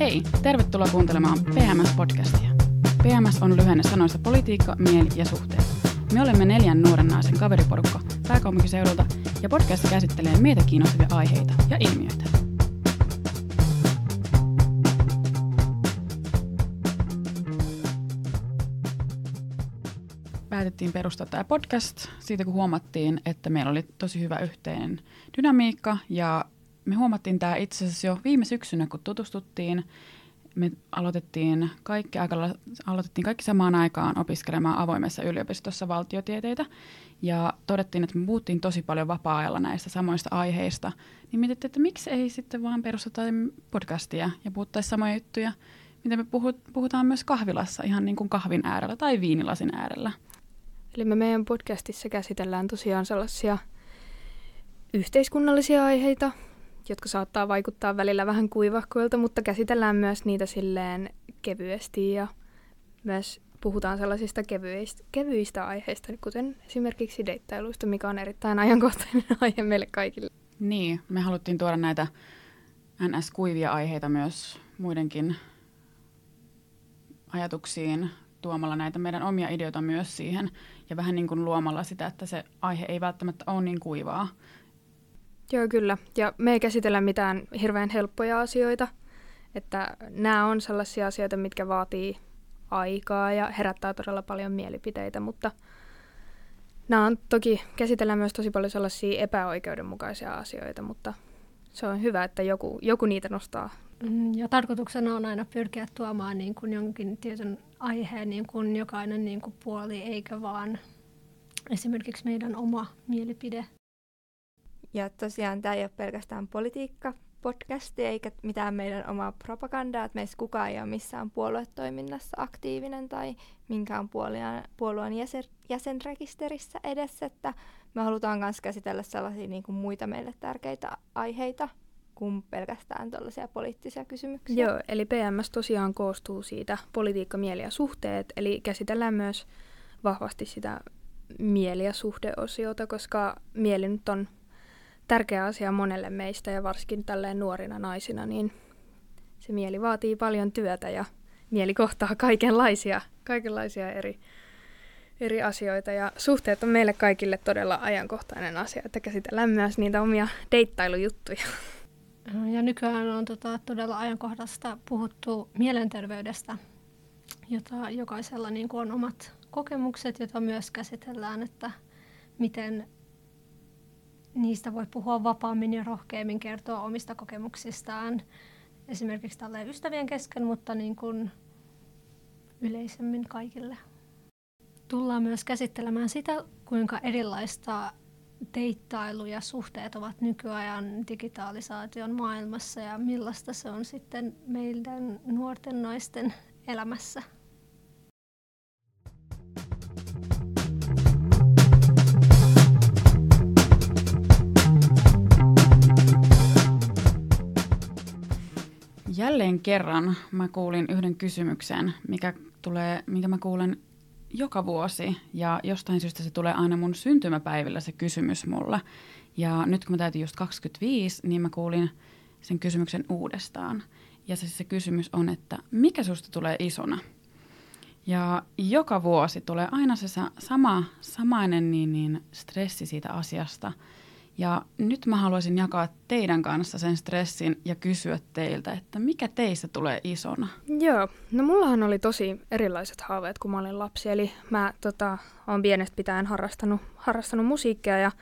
Hei, tervetuloa kuuntelemaan PMS-podcastia. PMS on lyhenne sanoista politiikka, mieli ja suhteet. Me olemme neljän nuoren naisen kaveriporukka pääkaupunkiseudulta ja podcast käsittelee meitä kiinnostavia aiheita ja ilmiöitä. Päätettiin perustaa tämä podcast siitä, kun huomattiin, että meillä oli tosi hyvä yhteinen dynamiikka ja me huomattiin tämä itse asiassa jo viime syksynä, kun tutustuttiin. Me aloitettiin kaikki, aika, aloitettiin kaikki samaan aikaan opiskelemaan avoimessa yliopistossa valtiotieteitä. Ja todettiin, että me puhuttiin tosi paljon vapaa-ajalla näistä samoista aiheista. Niin mietittiin, että miksi ei sitten vaan perusteta podcastia ja puhuttaisiin samoja juttuja, mitä me puhutaan myös kahvilassa ihan niin kuin kahvin äärellä tai viinilasin äärellä. Eli me meidän podcastissa käsitellään tosiaan sellaisia yhteiskunnallisia aiheita, jotka saattaa vaikuttaa välillä vähän kuivahkoilta, mutta käsitellään myös niitä silleen kevyesti ja myös puhutaan sellaisista kevyistä, kevyistä aiheista, kuten esimerkiksi deittailuista, mikä on erittäin ajankohtainen aihe meille kaikille. Niin, me haluttiin tuoda näitä NS-kuivia aiheita myös muidenkin ajatuksiin tuomalla näitä meidän omia ideoita myös siihen ja vähän niin kuin luomalla sitä, että se aihe ei välttämättä ole niin kuivaa, Joo, kyllä. Ja me ei käsitellä mitään hirveän helppoja asioita. Että nämä on sellaisia asioita, mitkä vaatii aikaa ja herättää todella paljon mielipiteitä, mutta nämä on toki, käsitellään myös tosi paljon sellaisia epäoikeudenmukaisia asioita, mutta se on hyvä, että joku, joku niitä nostaa. Mm, ja tarkoituksena on aina pyrkiä tuomaan niin kuin jonkin tietyn aiheen niin kuin jokainen niin kuin puoli, eikä vaan esimerkiksi meidän oma mielipide ja tosiaan tämä ei ole pelkästään politiikka podcasti eikä mitään meidän omaa propagandaa, että meistä kukaan ei ole missään puoluetoiminnassa aktiivinen tai minkään puolueen, puolueen jäsen, jäsenrekisterissä edessä, että me halutaan myös käsitellä sellaisia niin kuin muita meille tärkeitä aiheita kuin pelkästään tällaisia poliittisia kysymyksiä. Joo, eli PMS tosiaan koostuu siitä politiikka, mieli ja suhteet, eli käsitellään myös vahvasti sitä mieli- ja suhdeosiota, koska mieli nyt on tärkeä asia monelle meistä ja varsinkin tälleen nuorina naisina, niin se mieli vaatii paljon työtä ja mieli kohtaa kaikenlaisia, kaikenlaisia eri, eri asioita ja suhteet on meille kaikille todella ajankohtainen asia, että käsitellään myös niitä omia deittailujuttuja. Ja nykyään on tota, todella ajankohdasta puhuttu mielenterveydestä, jota jokaisella niin on omat kokemukset, joita myös käsitellään, että miten niistä voi puhua vapaammin ja rohkeammin kertoa omista kokemuksistaan esimerkiksi tälle ystävien kesken, mutta niin kuin yleisemmin kaikille. Tullaan myös käsittelemään sitä, kuinka erilaista deittailu ja suhteet ovat nykyajan digitalisaation maailmassa ja millaista se on sitten meidän nuorten naisten elämässä. Jälleen kerran mä kuulin yhden kysymyksen, mikä tulee, minkä mä kuulen joka vuosi. Ja jostain syystä se tulee aina mun syntymäpäivillä se kysymys mulle. Ja nyt kun mä täytin just 25, niin mä kuulin sen kysymyksen uudestaan. Ja se, se kysymys on, että mikä susta tulee isona? Ja joka vuosi tulee aina se sama, samainen niin, niin stressi siitä asiasta – ja nyt mä haluaisin jakaa teidän kanssa sen stressin ja kysyä teiltä, että mikä teistä tulee isona? Joo, no mullahan oli tosi erilaiset haaveet, kun mä olin lapsi. Eli mä tota, pienestä pitäen harrastanut, harrastanut musiikkia ja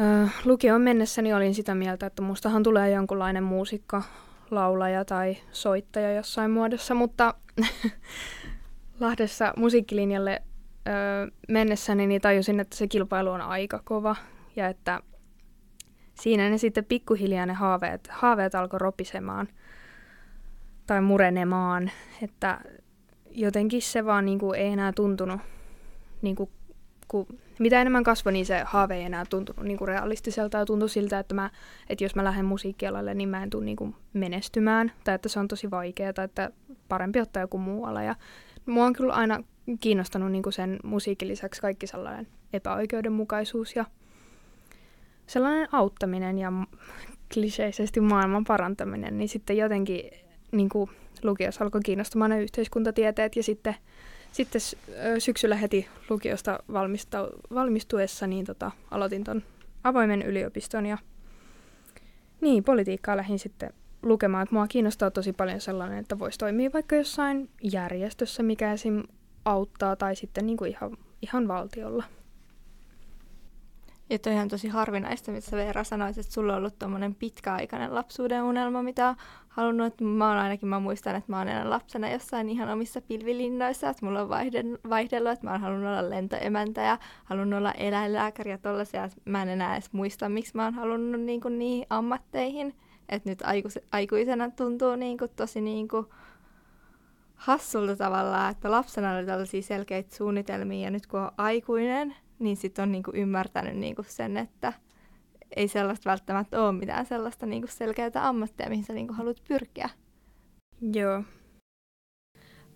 ö, lukioon mennessäni olin sitä mieltä, että mustahan tulee jonkunlainen muusikko, laulaja tai soittaja jossain muodossa, mutta Lahdessa musiikkilinjalle ö, mennessäni niin tajusin, että se kilpailu on aika kova ja että siinä ne sitten pikkuhiljaa ne haaveet, haaveet alkoi ropisemaan tai murenemaan, että jotenkin se vaan niin kuin ei enää tuntunut, niin kuin, kun, mitä enemmän kasvoi, niin se haave ei enää tuntunut niin kuin realistiselta. Ja tuntui siltä, että, mä, että jos mä lähden musiikkialalle, niin mä en tule niin kuin menestymään. Tai että se on tosi vaikeaa tai että parempi ottaa joku muu ala. Ja mua on kyllä aina kiinnostanut niin kuin sen musiikin lisäksi kaikki sellainen epäoikeudenmukaisuus ja sellainen auttaminen ja kliseisesti maailman parantaminen, niin sitten jotenkin niin kuin lukiossa alkoi kiinnostamaan ne yhteiskuntatieteet ja sitten, sitten syksyllä heti lukiosta valmistuessa niin tota, aloitin ton avoimen yliopiston ja niin, politiikkaa lähdin sitten lukemaan, että mua kiinnostaa tosi paljon sellainen, että voisi toimia vaikka jossain järjestössä, mikä esim. auttaa, tai sitten niin kuin ihan, ihan valtiolla. Ja toi on tosi harvinaista, mitä Veera sanoit, että sulla on ollut tommonen pitkäaikainen lapsuuden unelma, mitä on halunnut. Mä oon ainakin, mä muistan, että mä oon enää lapsena jossain ihan omissa pilvilinnoissa, että mulla on vaihdellut, että mä oon halunnut olla lentoemäntä ja halunnut olla eläinlääkäri ja tollasia. Mä en enää edes muista, miksi mä oon halunnut niin kuin niihin ammatteihin. Että nyt aiku- aikuisena tuntuu niin kuin tosi niin kuin hassulta tavallaan, että lapsena oli tällaisia selkeitä suunnitelmia ja nyt kun on aikuinen, niin sitten on niinku ymmärtänyt niinku sen, että ei sellaista välttämättä ole mitään sellaista niinku selkeää ammattia, mihin sä niinku haluat pyrkiä. Joo.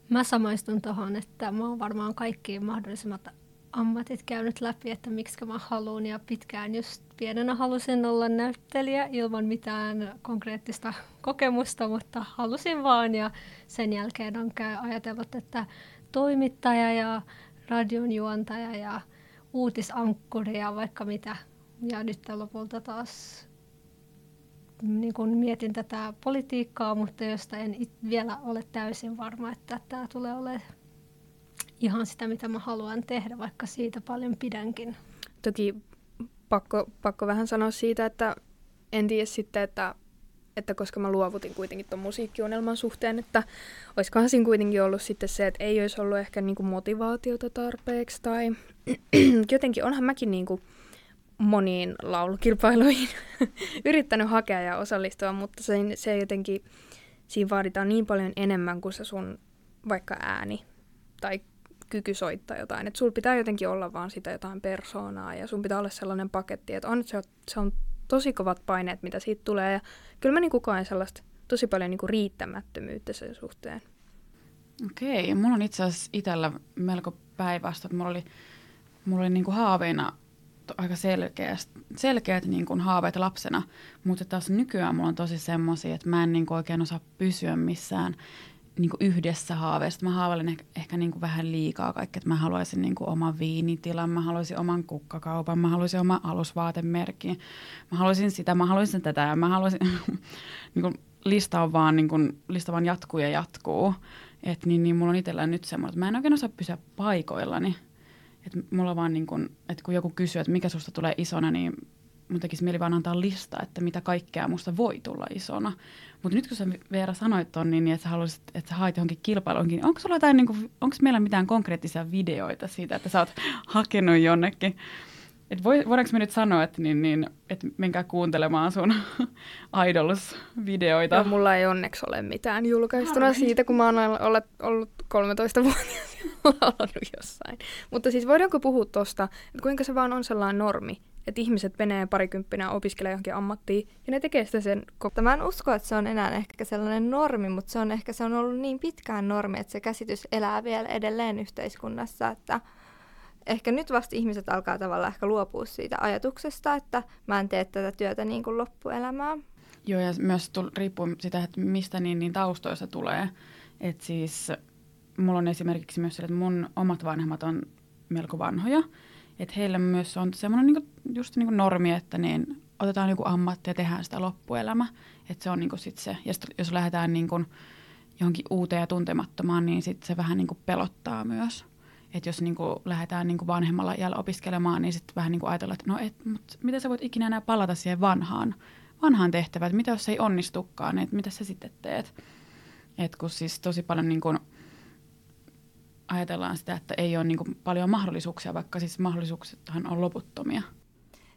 Mä samaistun tuohon, että mä oon varmaan kaikki mahdollisimmat ammatit käynyt läpi, että miksi mä haluan ja pitkään just pienenä halusin olla näyttelijä ilman mitään konkreettista kokemusta, mutta halusin vaan ja sen jälkeen on käy ajatellut, että toimittaja ja radionjuontaja ja uutisankkuri ja vaikka mitä. Ja nyt lopulta taas niin kun mietin tätä politiikkaa, mutta josta en it, vielä ole täysin varma, että tämä tulee olemaan ihan sitä, mitä mä haluan tehdä, vaikka siitä paljon pidänkin. Toki pakko, pakko vähän sanoa siitä, että en tiedä sitten, että, että koska mä luovutin kuitenkin tuon musiikkiunelman suhteen, että olisikohan siinä kuitenkin ollut sitten se, että ei olisi ollut ehkä niinku motivaatiota tarpeeksi tai jotenkin onhan mäkin niinku moniin laulukilpailuihin yrittänyt hakea ja osallistua, mutta se, se jotenkin, siinä vaaditaan niin paljon enemmän kuin se sun vaikka ääni tai kyky soittaa jotain. Että sulla pitää jotenkin olla vaan sitä jotain persoonaa ja sun pitää olla sellainen paketti, että on, se, se on tosi kovat paineet, mitä siitä tulee. Ja kyllä mä niin koen sellaista tosi paljon niin kuin riittämättömyyttä sen suhteen. Okei, mulla on itse asiassa itsellä melko päinvasta. Mulla oli, mulla oli niin kuin haaveina aika selkeät, selkeät niin kuin haaveet lapsena, mutta taas nykyään mulla on tosi semmoisia, että mä en niin kuin oikein osaa pysyä missään niin kuin yhdessä haaveesta. Mä haaveilen ehkä, ehkä niin kuin vähän liikaa kaikkea, mä haluaisin niin kuin oman viinitilan, mä haluaisin oman kukkakaupan, mä haluaisin oman alusvaatemerkin, mä haluaisin sitä, mä haluaisin tätä ja mä haluaisin, niin kuin lista on vaan, niin kuin, lista vaan jatkuu ja jatkuu. Et niin, niin mulla on itsellä nyt semmoinen, että mä en oikein osaa pysyä paikoillani. Et mulla vaan niin kun, että kun joku kysyy, että mikä susta tulee isona, niin mun tekisi mieli vaan antaa lista, että mitä kaikkea musta voi tulla isona. Mutta nyt kun sä Veera sanoit ton, niin, niin että sä haluaisit, että sä haet johonkin kilpailuunkin, niin onko sulla jotain, niin onko meillä mitään konkreettisia videoita siitä, että sä oot hakenut jonnekin? Et voidaanko me nyt sanoa, että, niin, niin, että menkää kuuntelemaan sun Idols-videoita? Joo, mulla ei onneksi ole mitään julkaistuna Harmi. siitä, kun mä oon ollut, ollut 13-vuotias laulannut jossain. Mutta siis voidaanko puhua tosta, että kuinka se vaan on sellainen normi, että ihmiset menee parikymppinä opiskelemaan johonkin ammattiin ja ne tekee sitä sen koko... Mä en usko, että se on enää ehkä sellainen normi, mutta se on ehkä se on ollut niin pitkään normi, että se käsitys elää vielä edelleen yhteiskunnassa, että ehkä nyt vasta ihmiset alkaa tavallaan ehkä luopua siitä ajatuksesta, että mä en tee tätä työtä niin kuin loppuelämää. Joo, ja myös tull, riippuu sitä, että mistä niin, niin taustoista tulee. Että siis mulla on esimerkiksi myös se, että mun omat vanhemmat on melko vanhoja, että heillä myös on semmoinen niinku, just niinku normi, että niin otetaan joku ammatti ja tehdään sitä loppuelämä. Että se on niinku sit se, ja sit, jos lähdetään niinku johonkin uuteen ja tuntemattomaan, niin sit se vähän niinku pelottaa myös. Että jos niinku lähdetään niinku vanhemmalla iällä opiskelemaan, niin sitten vähän niinku ajatellaan, että no et, mut miten sä voit ikinä enää palata siihen vanhaan, vanhaan tehtävään, mitä jos se ei onnistukaan, että mitä sä sitten teet. Et kun siis tosi paljon niinku, ajatellaan sitä, että ei ole niinku paljon mahdollisuuksia, vaikka siis mahdollisuuksethan on loputtomia.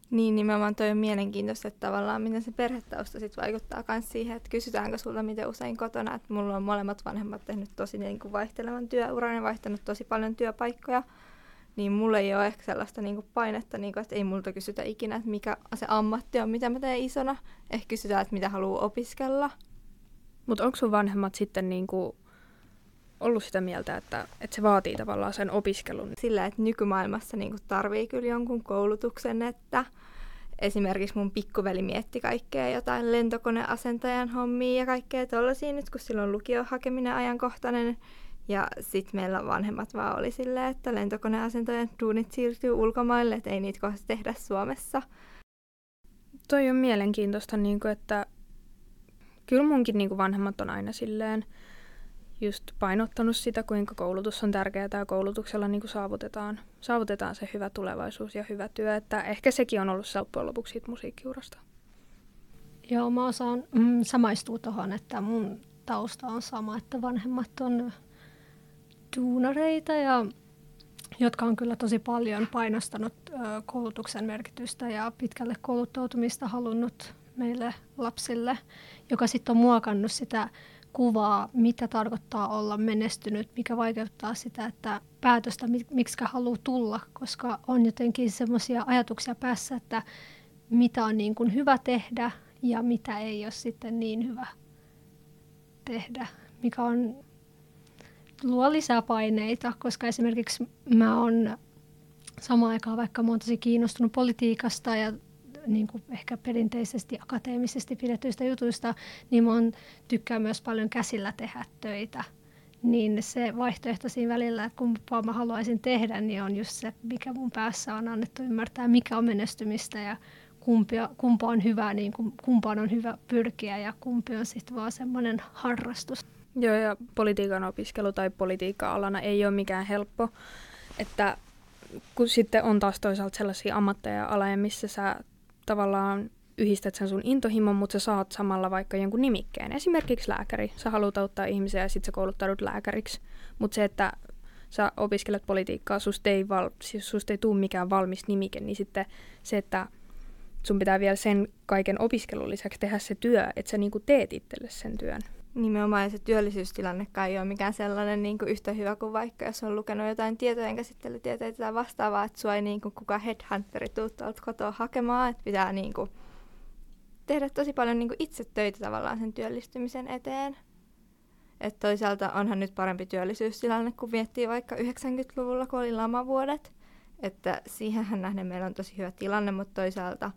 Niin, nimenomaan toi on mielenkiintoista, että tavallaan miten se perhetausta sit vaikuttaa myös siihen, että kysytäänkö sulta miten usein kotona, että mulla on molemmat vanhemmat tehnyt tosi niin kuin vaihtelevan työuran ja vaihtanut tosi paljon työpaikkoja, niin mulla ei ole ehkä sellaista niin kuin painetta, niin kuin, että ei multa kysytä ikinä, että mikä se ammatti on, mitä mä teen isona. Ehkä kysytään, että mitä haluaa opiskella. Mutta onko sun vanhemmat sitten niin kuin ollut sitä mieltä, että, että se vaatii tavallaan sen opiskelun. Sillä, että nykymaailmassa niin tarvii kyllä jonkun koulutuksen, että, esimerkiksi mun pikkuveli mietti kaikkea jotain lentokoneasentajan hommia ja kaikkea tollaisia nyt, kun silloin lukio hakeminen ajankohtainen. Ja sitten meillä vanhemmat vaan oli silleen, että lentokoneasentajan duunit siirtyy ulkomaille, että ei niitä kohta tehdä Suomessa. Toi on mielenkiintoista, niin kuin, että kyllä munkin niin kuin vanhemmat on aina silleen just painottanut sitä, kuinka koulutus on tärkeää ja koulutuksella niin kuin saavutetaan, saavutetaan se hyvä tulevaisuus ja hyvä työ. Että ehkä sekin on ollut loppujen lopuksi siitä musiikkiurasta. Joo, mä osaan mm, samaistua tuohon, että mun tausta on sama, että vanhemmat on duunareita, ja, jotka on kyllä tosi paljon painostanut ö, koulutuksen merkitystä ja pitkälle kouluttautumista halunnut meille lapsille, joka sitten on muokannut sitä kuvaa, mitä tarkoittaa olla menestynyt, mikä vaikeuttaa sitä, että päätöstä, miksi haluaa tulla, koska on jotenkin semmoisia ajatuksia päässä, että mitä on niin kuin hyvä tehdä ja mitä ei ole sitten niin hyvä tehdä, mikä on luo lisää paineita, koska esimerkiksi mä oon samaan aikaan, vaikka mä oon tosi kiinnostunut politiikasta ja niin kuin ehkä perinteisesti akateemisesti pidetyistä jutuista, niin mä oon, tykkään myös paljon käsillä tehdä töitä. Niin se vaihtoehto siinä välillä, että kumpaa mä haluaisin tehdä, niin on just se, mikä mun päässä on annettu ymmärtää, mikä on menestymistä ja kumpia, kumpa on hyvä, niin kumpaan on hyvä pyrkiä ja kumpi on sitten vaan semmoinen harrastus. Joo, ja politiikan opiskelu tai politiikka-alana ei ole mikään helppo, että kun sitten on taas toisaalta sellaisia ammatteja ja aloja, missä sä tavallaan yhdistät sen sun intohimon, mutta sä saat samalla vaikka jonkun nimikkeen. Esimerkiksi lääkäri. Sä haluat auttaa ihmisiä ja sitten sä kouluttaudut lääkäriksi. Mutta se, että sä opiskelet politiikkaa, susta ei, val, siis susta ei tule mikään valmis nimike, niin sitten se, että sun pitää vielä sen kaiken opiskelun lisäksi tehdä se työ, että sä niinku teet itselle sen työn. Nimenomaan se työllisyystilannekaan ei ole mikään sellainen niin kuin yhtä hyvä kuin vaikka jos on lukenut jotain tietojen käsittelytieteitä tai vastaavaa, että sua ei niin kuin kukaan headhunteri tuolta kotoa hakemaan, että pitää niin kuin tehdä tosi paljon niin kuin itse töitä tavallaan sen työllistymisen eteen. että toisaalta onhan nyt parempi työllisyystilanne, kun miettii vaikka 90-luvulla, kun oli lamavuodet. Että siihenhän nähden meillä on tosi hyvä tilanne, mutta toisaalta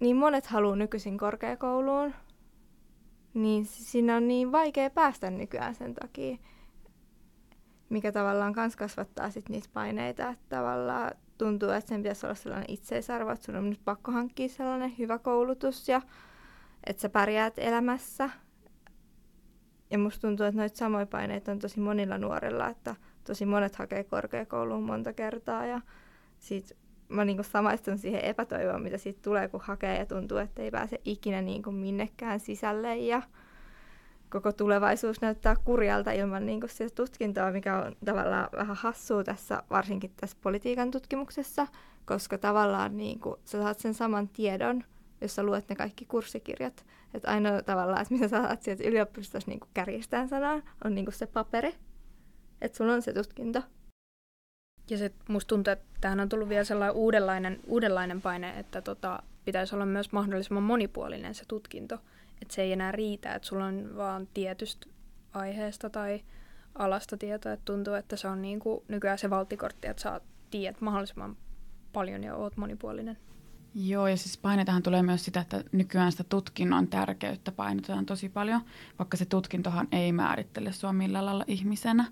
niin monet haluaa nykyisin korkeakouluun, niin siinä on niin vaikea päästä nykyään sen takia, mikä tavallaan myös kasvattaa sit niitä paineita, että tavallaan tuntuu, että sen pitäisi olla sellainen itseisarvo, että sun on nyt pakko hankkia sellainen hyvä koulutus ja että sä pärjäät elämässä. Ja musta tuntuu, että noita samoja paineita on tosi monilla nuorilla, että tosi monet hakee korkeakouluun monta kertaa ja siitä mä niin samaistun siihen epätoivoon, mitä siitä tulee, kun hakee ja tuntuu, että ei pääse ikinä niin kuin minnekään sisälle ja koko tulevaisuus näyttää kurjalta ilman niin kuin sitä tutkintoa, mikä on tavallaan vähän hassua tässä, varsinkin tässä politiikan tutkimuksessa, koska tavallaan niin kuin, sä saat sen saman tiedon, jos sä luet ne kaikki kurssikirjat. Että ainoa tavallaan, että mitä sä saat sieltä yliopistossa niin kärjestään sanaan, on niin kuin se paperi, että sulla on se tutkinto. Ja se musta tuntuu, että tähän on tullut vielä sellainen uudenlainen, uudenlainen paine, että tota, pitäisi olla myös mahdollisimman monipuolinen se tutkinto. Että se ei enää riitä, että sulla on vaan tietystä aiheesta tai alasta tietoa, että tuntuu, että se on niin kuin nykyään se valtikortti, että sä tiedät mahdollisimman paljon ja oot monipuolinen. Joo, ja siis painetahan tulee myös sitä, että nykyään sitä tutkinnon tärkeyttä painotetaan tosi paljon, vaikka se tutkintohan ei määrittele sua millään lailla ihmisenä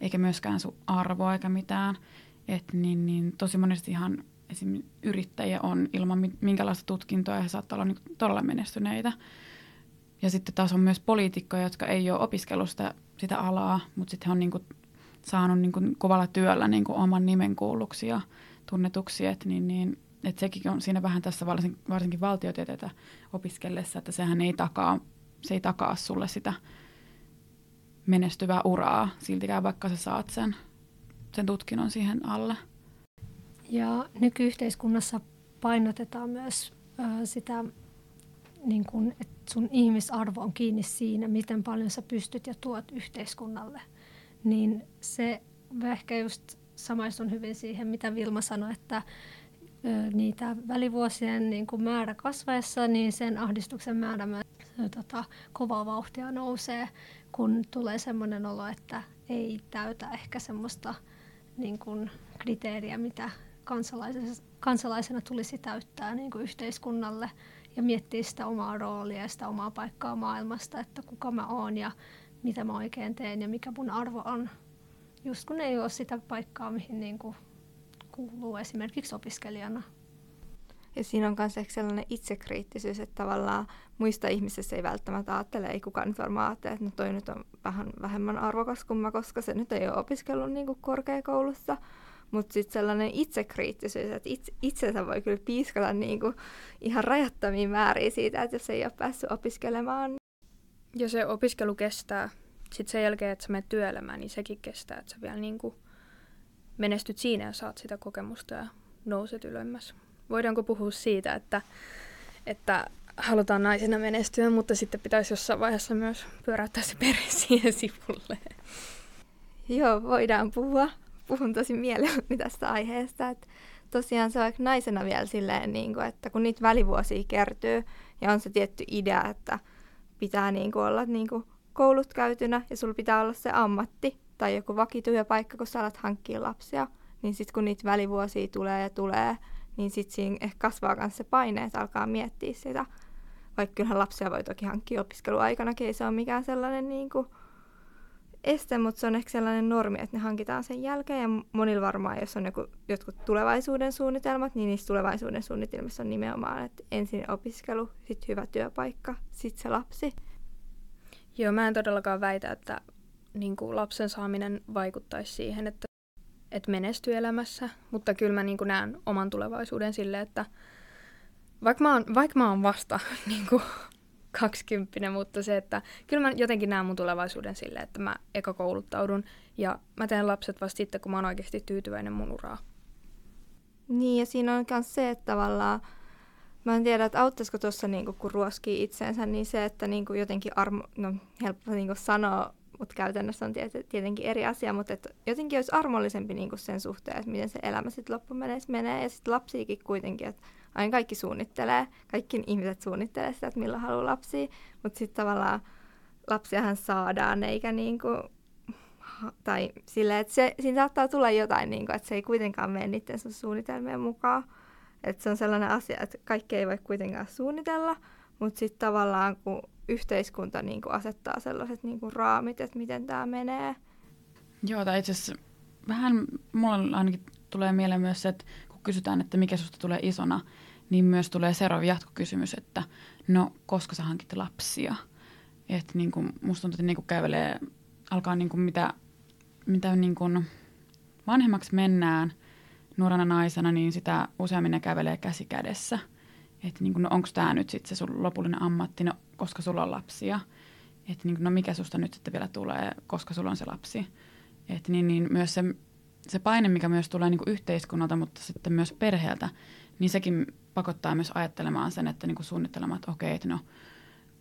eikä myöskään sun arvoa eikä mitään. Et niin, niin tosi monesti ihan esim. yrittäjiä on ilman minkälaista tutkintoa ja he saattaa olla niin todella menestyneitä. Ja sitten taas on myös poliitikkoja, jotka ei ole opiskellut sitä, sitä alaa, mutta sitten he on niin kuin saanut niin kuin kovalla työllä niin kuin oman nimen kuulluksi ja tunnetuksi. Et niin, niin, et sekin on siinä vähän tässä varsinkin, varsinkin valtiotieteitä opiskellessa, että sehän ei takaa, se ei takaa sulle sitä menestyvää uraa siltikään, vaikka sä saat sen, sen tutkinnon siihen alle. Ja nykyyhteiskunnassa painotetaan myös ö, sitä, niin kun, että sun ihmisarvo on kiinni siinä, miten paljon sä pystyt ja tuot yhteiskunnalle. Niin se ehkä just samaistun hyvin siihen, mitä Vilma sanoi, että niitä välivuosien niin kun määrä kasvaessa, niin sen ahdistuksen määrä myös tota, kovaa vauhtia nousee, kun tulee semmoinen olo, että ei täytä ehkä semmoista niin kuin kriteeriä, mitä kansalaisena tulisi täyttää niin kuin yhteiskunnalle ja miettiä sitä omaa roolia ja sitä omaa paikkaa maailmasta, että kuka mä oon ja mitä mä oikein teen ja mikä mun arvo on. Just kun ei ole sitä paikkaa, mihin niin kuin kuuluu esimerkiksi opiskelijana. Ja siinä on myös sellainen itsekriittisyys, että tavallaan muista ihmisistä ei välttämättä ajattele, ei kukaan nyt varmaan ajattele, että no toi nyt on vähän vähemmän arvokas kuin mä, koska se nyt ei ole opiskellut niin kuin korkeakoulussa. Mutta sitten sellainen itsekriittisyys, että itse, itsensä voi kyllä piiskata niin kuin ihan rajattomiin määriin siitä, että jos ei ole päässyt opiskelemaan. Ja se opiskelu kestää. Sitten sen jälkeen, että sä menet työelämään, niin sekin kestää, että sä vielä niin kuin menestyt siinä ja saat sitä kokemusta ja nouset ylemmäs. Voidaanko puhua siitä, että, että halutaan naisena menestyä, mutta sitten pitäisi jossain vaiheessa myös pyöräyttää se perhe siihen sivulle? Joo, voidaan puhua. Puhun tosi mielelläni tästä aiheesta. Että tosiaan se on naisena vielä silleen, niin kuin, että kun niitä välivuosia kertyy ja on se tietty idea, että pitää niin kuin olla niin kuin koulut käytynä ja sulla pitää olla se ammatti tai joku vakituja-paikka, kun sä alat hankkia lapsia, niin sitten kun niitä välivuosia tulee ja tulee, niin sitten siinä ehkä kasvaa myös se paine, että alkaa miettiä sitä. Vaikka kyllähän lapsia voi toki hankkia opiskeluaikana, ei se ole mikään sellainen niin kuin este, mutta se on ehkä sellainen normi, että ne hankitaan sen jälkeen. Ja monilla varmaan, jos on joku, jotkut tulevaisuuden suunnitelmat, niin niissä tulevaisuuden suunnitelmissa on nimenomaan, että ensin opiskelu, sitten hyvä työpaikka, sitten se lapsi. Joo, mä en todellakaan väitä, että niin kuin lapsen saaminen vaikuttaisi siihen, että, että menestyy elämässä, mutta kyllä mä niin kuin näen oman tulevaisuuden sille, että vaikka mä oon, vaikka mä oon vasta niin kuin kaksikymppinen, mutta se, että kyllä mä jotenkin näen mun tulevaisuuden sille, että mä eka kouluttaudun ja mä teen lapset vasta sitten, kun mä oon oikeasti tyytyväinen mun uraa. Niin, ja siinä on myös se, että tavallaan, mä en tiedä, että auttaisiko tuossa, niinku, kun ruoskii itseensä, niin se, että niinku, jotenkin armo, no helppo niinku, sanoa mutta käytännössä on tietenkin eri asia, mutta että jotenkin olisi armollisempi niin kuin sen suhteen, että miten se elämä sitten loppumenessä menee. Ja sitten lapsiakin kuitenkin, että aina kaikki suunnittelee, kaikki ihmiset suunnittelee sitä, että milloin haluaa lapsia, mutta sitten tavallaan lapsiahan saadaan, eikä niin kuin, tai silleen, että se, siinä saattaa tulla jotain, niin kuin, että se ei kuitenkaan mene niiden suunnitelmien mukaan. Että se on sellainen asia, että kaikki ei voi kuitenkaan suunnitella, mutta sitten tavallaan kun yhteiskunta niin kuin asettaa sellaiset niin kuin raamit, että miten tämä menee. Joo, tai itse asiassa vähän mulla ainakin tulee mieleen myös se, että kun kysytään, että mikä susta tulee isona, niin myös tulee seuraava jatkokysymys, että no koska sä hankit lapsia? Että niin kuin, musta tuntuu, että niin kuin kävelee, alkaa niin kuin mitä, mitä niin kuin vanhemmaksi mennään nuorena naisena, niin sitä useammin ne kävelee käsi kädessä – että niin no onko tämä nyt sitten se sun lopullinen ammatti, no koska sulla on lapsia. Että niin no mikä susta nyt sitten vielä tulee, koska sulla on se lapsi. Että niin, niin myös se, se paine, mikä myös tulee niin yhteiskunnalta, mutta sitten myös perheeltä, niin sekin pakottaa myös ajattelemaan sen, että niin suunnittelemaan, että okei, että no,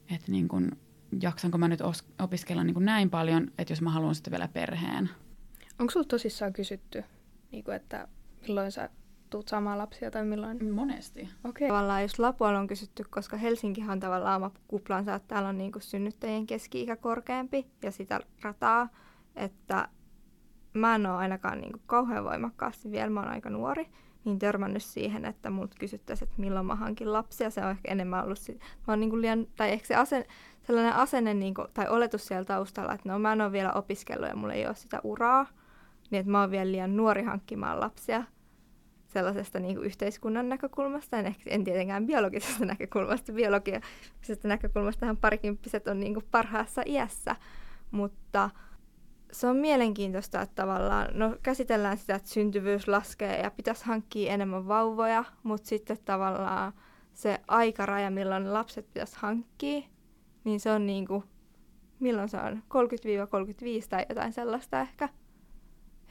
että niin kuin, jaksanko mä nyt os, opiskella niin kuin näin paljon, että jos mä haluan sitten vielä perheen. Onko sulla tosissaan kysytty, niin kuin, että milloin sä tuut saamaan lapsia tai milloin? Monesti. Okay. Tavallaan jos Lapualla on kysytty, koska Helsinkihan on tavallaan oma kuplansa, että täällä on niin kuin synnyttäjien keski-ikä korkeampi ja sitä rataa, että mä en ole ainakaan niin kuin kauhean voimakkaasti vielä, mä oon aika nuori, niin törmännyt siihen, että mut kysyttäisiin, että milloin mä hankin lapsia. Se on ehkä enemmän ollut, sit, mä oon niin kuin liian, tai ehkä se asen, sellainen asenne niin kuin, tai oletus siellä taustalla, että no mä en ole vielä opiskellut ja mulla ei ole sitä uraa, niin että mä oon vielä liian nuori hankkimaan lapsia sellaisesta niin kuin yhteiskunnan näkökulmasta, en, ehkä, en tietenkään biologisesta näkökulmasta. Biologisesta näkökulmastahan parikymppiset on niin kuin parhaassa iässä, mutta se on mielenkiintoista, että tavallaan no, käsitellään sitä, että syntyvyys laskee ja pitäisi hankkia enemmän vauvoja, mutta sitten tavallaan se aikaraja, milloin lapset pitäisi hankkia, niin se on niin kuin, milloin se on, 30-35 tai jotain sellaista ehkä.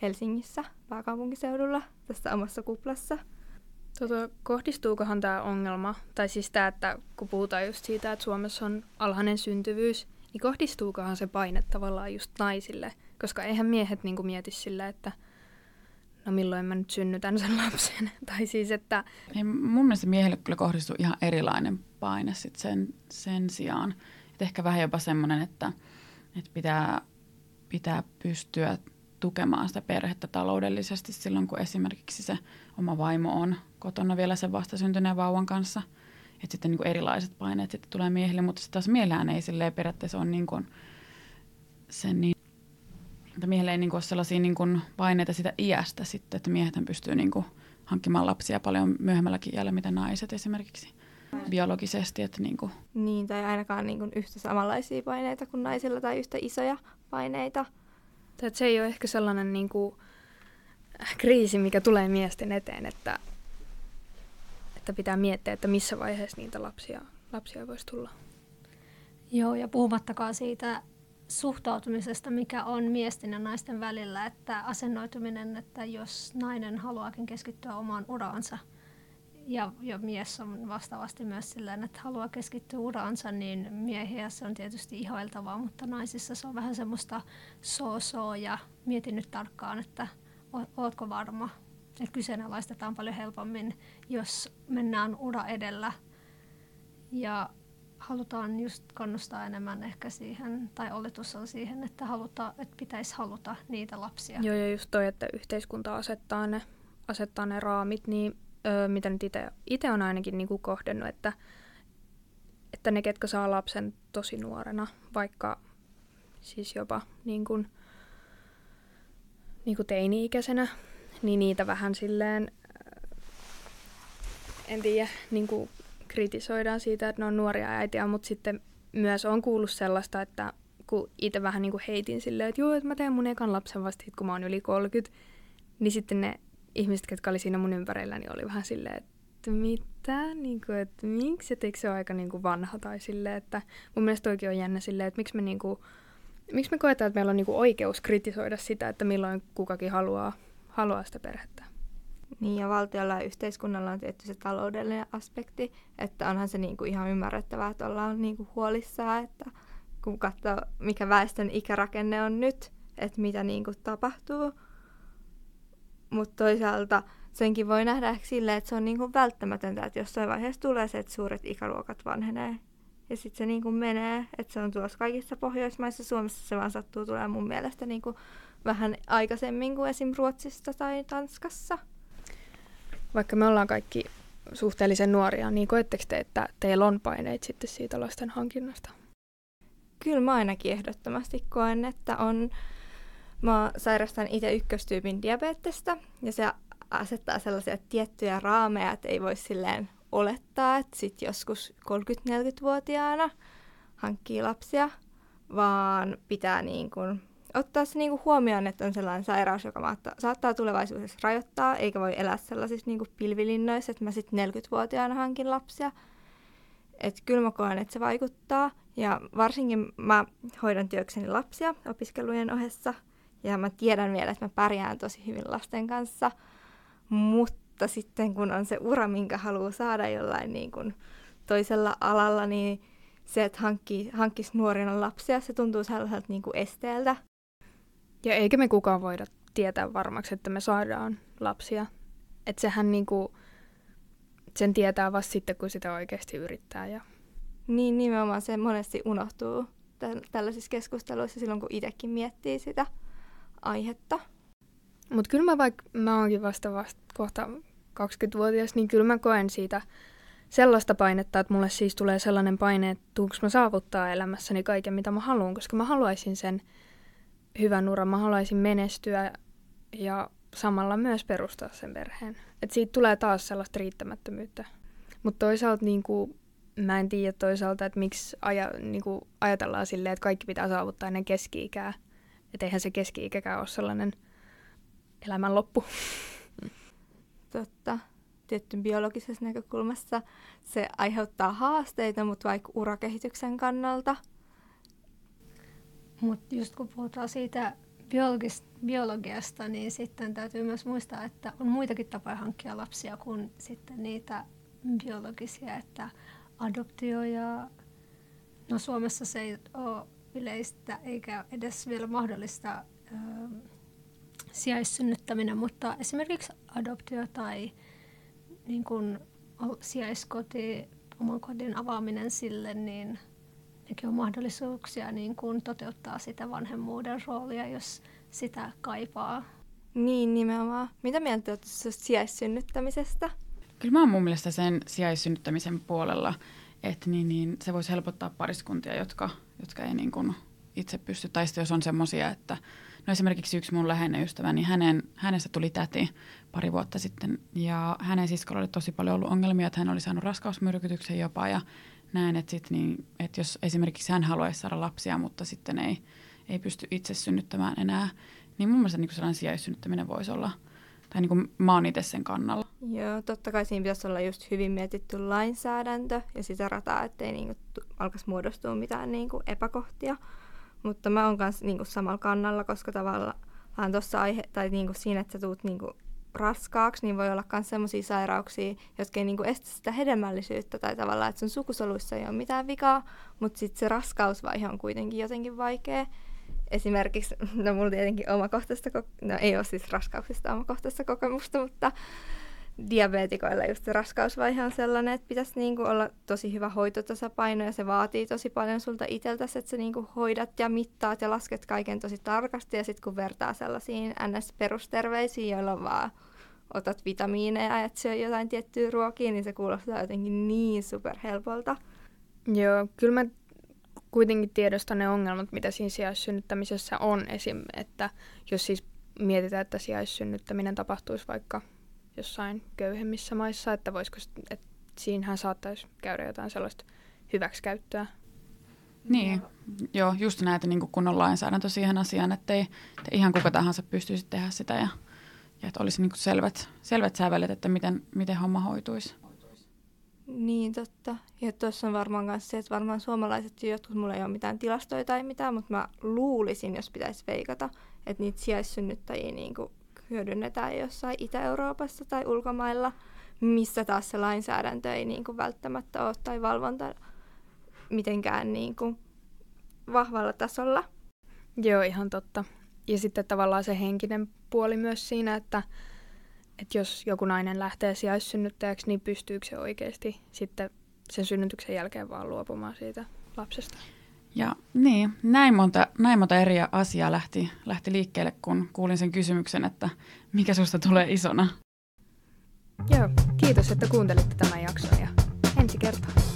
Helsingissä, pääkaupunkiseudulla, tässä omassa kuplassa. Tota, kohdistuukohan tämä ongelma, tai siis tämä, että kun puhutaan just siitä, että Suomessa on alhainen syntyvyys, niin kohdistuukohan se paine tavallaan just naisille? Koska eihän miehet niinku mieti sillä, että no milloin mä nyt synnytän sen lapsen. tai siis, että... Ei, mun mielestä miehille kyllä kohdistuu ihan erilainen paine sit sen, sen sijaan. Et ehkä vähän jopa semmoinen, että, että pitää, pitää pystyä tukemaan sitä perhettä taloudellisesti silloin, kun esimerkiksi se oma vaimo on kotona vielä sen vastasyntyneen vauvan kanssa. Että sitten niin kuin erilaiset paineet sitten tulee miehille, mutta sitten taas miehellään ei silleen periaatteessa ole niin kuin sen niin, että miehelle ei niin kuin ole sellaisia niin kuin paineita sitä iästä sitten, että miehet pystyy niin kuin hankkimaan lapsia paljon myöhemmälläkin iällä, mitä naiset esimerkiksi biologisesti. Että niin, kuin. niin, tai ainakaan niin kuin yhtä samanlaisia paineita kuin naisilla tai yhtä isoja paineita. Tai että se ei ole ehkä sellainen niin kuin, kriisi, mikä tulee miesten eteen, että, että pitää miettiä, että missä vaiheessa niitä lapsia, lapsia voisi tulla. Joo, ja puhumattakaan siitä suhtautumisesta, mikä on miesten ja naisten välillä, että asennoituminen, että jos nainen haluaakin keskittyä omaan uraansa, ja, ja mies on vastaavasti myös silleen, että haluaa keskittyä uraansa, niin miehiä se on tietysti ihailtavaa, mutta naisissa se on vähän semmoista so ja mietin nyt tarkkaan, että ootko varma. Että kyseenalaistetaan paljon helpommin, jos mennään ura edellä ja halutaan just kannustaa enemmän ehkä siihen, tai oletus on siihen, että, haluta, että pitäisi haluta niitä lapsia. Joo, ja just toi, että yhteiskunta asettaa ne, asettaa ne raamit, niin öö, mitä nyt itse on ainakin niinku kohdennut, että, että ne, ketkä saa lapsen tosi nuorena, vaikka siis jopa niin kuin, niin kuin teini-ikäisenä, niin niitä vähän silleen, en tiedä, niin kuin kritisoidaan siitä, että ne on nuoria äitiä, mutta sitten myös on kuullut sellaista, että kun itse vähän niin kuin heitin silleen, että joo, että mä teen mun ekan lapsen vasta kun mä oon yli 30, niin sitten ne ihmiset, jotka oli siinä mun ympärillä, niin oli vähän silleen, että mitä, niin kuin, että miksi, että eikö se ole aika niin kuin vanha tai silleen, että mun mielestä toikin on jännä silleen, että miksi me, niin kuin, miksi me koetaan, että meillä on niin kuin oikeus kritisoida sitä, että milloin kukakin haluaa, haluaa sitä perhettä. Niin ja valtiolla ja yhteiskunnalla on tietty se taloudellinen aspekti, että onhan se niinku ihan ymmärrettävää, että ollaan niinku huolissaan, että kun katsoo mikä väestön ikärakenne on nyt, että mitä niinku tapahtuu. Mutta toisaalta senkin voi nähdä ehkä silleen, että se on niinku välttämätöntä, että jossain vaiheessa tulee se, että suuret ikäluokat vanhenee. Ja sitten se niinku menee, että se on tuossa kaikissa Pohjoismaissa. Suomessa se vaan sattuu tulee mun mielestä niinku vähän aikaisemmin kuin esim. Ruotsissa tai Tanskassa vaikka me ollaan kaikki suhteellisen nuoria, niin koetteko te, että teillä on paineita sitten siitä lasten hankinnasta? Kyllä mä ainakin ehdottomasti koen, että on. Mä sairastan itse ykköstyypin diabetesta ja se asettaa sellaisia tiettyjä raameja, että ei voi silleen olettaa, että sit joskus 30-40-vuotiaana hankkii lapsia, vaan pitää niin kuin ottaa se niinku huomioon, että on sellainen sairaus, joka saattaa tulevaisuudessa rajoittaa, eikä voi elää sellaisissa niinku pilvilinnoissa, että mä sitten 40-vuotiaana hankin lapsia. Että kyllä mä koen, että se vaikuttaa. Ja varsinkin mä hoidan työkseni lapsia opiskelujen ohessa. Ja mä tiedän vielä, että mä pärjään tosi hyvin lasten kanssa. Mutta sitten kun on se ura, minkä haluaa saada jollain niin kuin toisella alalla, niin se, että hankkii, hankkisi nuorina lapsia, se tuntuu sellaiselta niin kuin esteeltä. Ja eikä me kukaan voida tietää varmaksi, että me saadaan lapsia. Että sehän niinku, sen tietää vasta sitten, kun sitä oikeasti yrittää. Ja... Niin, nimenomaan se monesti unohtuu tällaisissa keskusteluissa silloin, kun itsekin miettii sitä aihetta. Mutta kyllä mä vaikka mä oonkin vasta, vasta kohta 20-vuotias, niin kyllä mä koen siitä sellaista painetta, että mulle siis tulee sellainen paine, että tuunko mä saavuttaa elämässäni kaiken, mitä mä haluan, koska mä haluaisin sen hyvän uran, mä haluaisin menestyä ja samalla myös perustaa sen perheen. Et siitä tulee taas sellaista riittämättömyyttä. Mutta toisaalta niin kuin, mä en tiedä toisaalta, että miksi aja, niin kuin ajatellaan silleen, että kaikki pitää saavuttaa ennen keski-ikää. Että eihän se keski-ikäkään ole sellainen elämän loppu. Totta. Tietty biologisessa näkökulmassa se aiheuttaa haasteita, mutta vaikka urakehityksen kannalta – mutta just kun puhutaan siitä biologis- biologiasta, niin sitten täytyy myös muistaa, että on muitakin tapoja hankkia lapsia kuin sitten niitä biologisia, että adoptio ja no Suomessa se ei ole yleistä eikä edes vielä mahdollista ö, sijaissynnyttäminen, mutta esimerkiksi adoptio tai niin kun, sijaiskoti, oman kodin avaaminen sille, niin nekin on mahdollisuuksia niin kuin toteuttaa sitä vanhemmuuden roolia, jos sitä kaipaa. Niin, nimenomaan. Mitä mieltä olet sijaissynnyttämisestä? Kyllä mä oon mun mielestä sen sijaissynnyttämisen puolella, että niin, niin se voisi helpottaa pariskuntia, jotka, jotka ei niin kuin itse pysty, tai sitten jos on semmoisia, että no esimerkiksi yksi mun läheinen ystävä, niin hänen, hänestä tuli täti pari vuotta sitten, ja hänen siskolla oli tosi paljon ollut ongelmia, että hän oli saanut raskausmyrkytyksen jopa, ja näin, että, sit niin, että jos esimerkiksi hän haluaisi saada lapsia, mutta sitten ei, ei pysty itse synnyttämään enää, niin mun mielestä niin sellainen sijaissynnyttäminen voisi olla, tai niin kuin mä oon itse sen kannalla. Joo, totta kai siinä pitäisi olla just hyvin mietitty lainsäädäntö ja sitä rataa, ettei niinku alkaisi muodostua mitään niinku epäkohtia. Mutta mä oon myös niinku samalla kannalla, koska tavallaan tuossa aihe, tai niinku siinä, että sä tuut niinku raskaaksi, niin voi olla myös sellaisia sairauksia, jotka ei niinku estä sitä hedelmällisyyttä tai tavallaan, että sun sukusoluissa ei ole mitään vikaa, mutta sitten se raskausvaihe on kuitenkin jotenkin vaikea. Esimerkiksi, no mulla tietenkin omakohtaista, no ei ole siis raskauksista omakohtaista kokemusta, mutta diabeetikoilla just se raskausvaihe on sellainen, että pitäisi niinku olla tosi hyvä hoitotasapaino ja se vaatii tosi paljon sulta itseltäsi, että sä niinku hoidat ja mittaat ja lasket kaiken tosi tarkasti ja sitten kun vertaa sellaisiin NS-perusterveisiin, joilla on vaan otat vitamiineja ja syö jotain tiettyä ruokia, niin se kuulostaa jotenkin niin superhelpolta. Joo, kyllä mä kuitenkin tiedostan ne ongelmat, mitä siinä sijaissynnyttämisessä on. Esim. että jos siis mietitään, että sijaissynnyttäminen tapahtuisi vaikka jossain köyhemmissä maissa, että voisiko, että siinähän saattaisi käydä jotain sellaista hyväksikäyttöä. Niin, joo, just näitä niin kun on lainsäädäntö siihen asiaan, että ei, että ihan kuka tahansa pystyisi tehdä sitä ja, ja että olisi niin selvät, selvät sävelet, että miten, miten homma hoituisi. Niin, totta. Ja tuossa on varmaan myös se, että varmaan suomalaiset jotkut, mulla ei ole mitään tilastoja tai mitään, mutta mä luulisin, jos pitäisi veikata, että niitä sijaissynnyttäjiä niin hyödynnetään jossain Itä-Euroopassa tai ulkomailla, missä taas se lainsäädäntö ei niin kuin välttämättä ole tai valvonta mitenkään niin kuin vahvalla tasolla. Joo, ihan totta. Ja sitten tavallaan se henkinen puoli myös siinä, että, että jos joku nainen lähtee sijaissynnyttäjäksi, niin pystyykö se oikeasti sitten sen synnytyksen jälkeen vaan luopumaan siitä lapsesta? Ja niin, näin monta, näin monta eri asiaa lähti, lähti liikkeelle, kun kuulin sen kysymyksen, että mikä susta tulee isona. Joo, kiitos, että kuuntelitte tämän jakson ja ensi kertaa.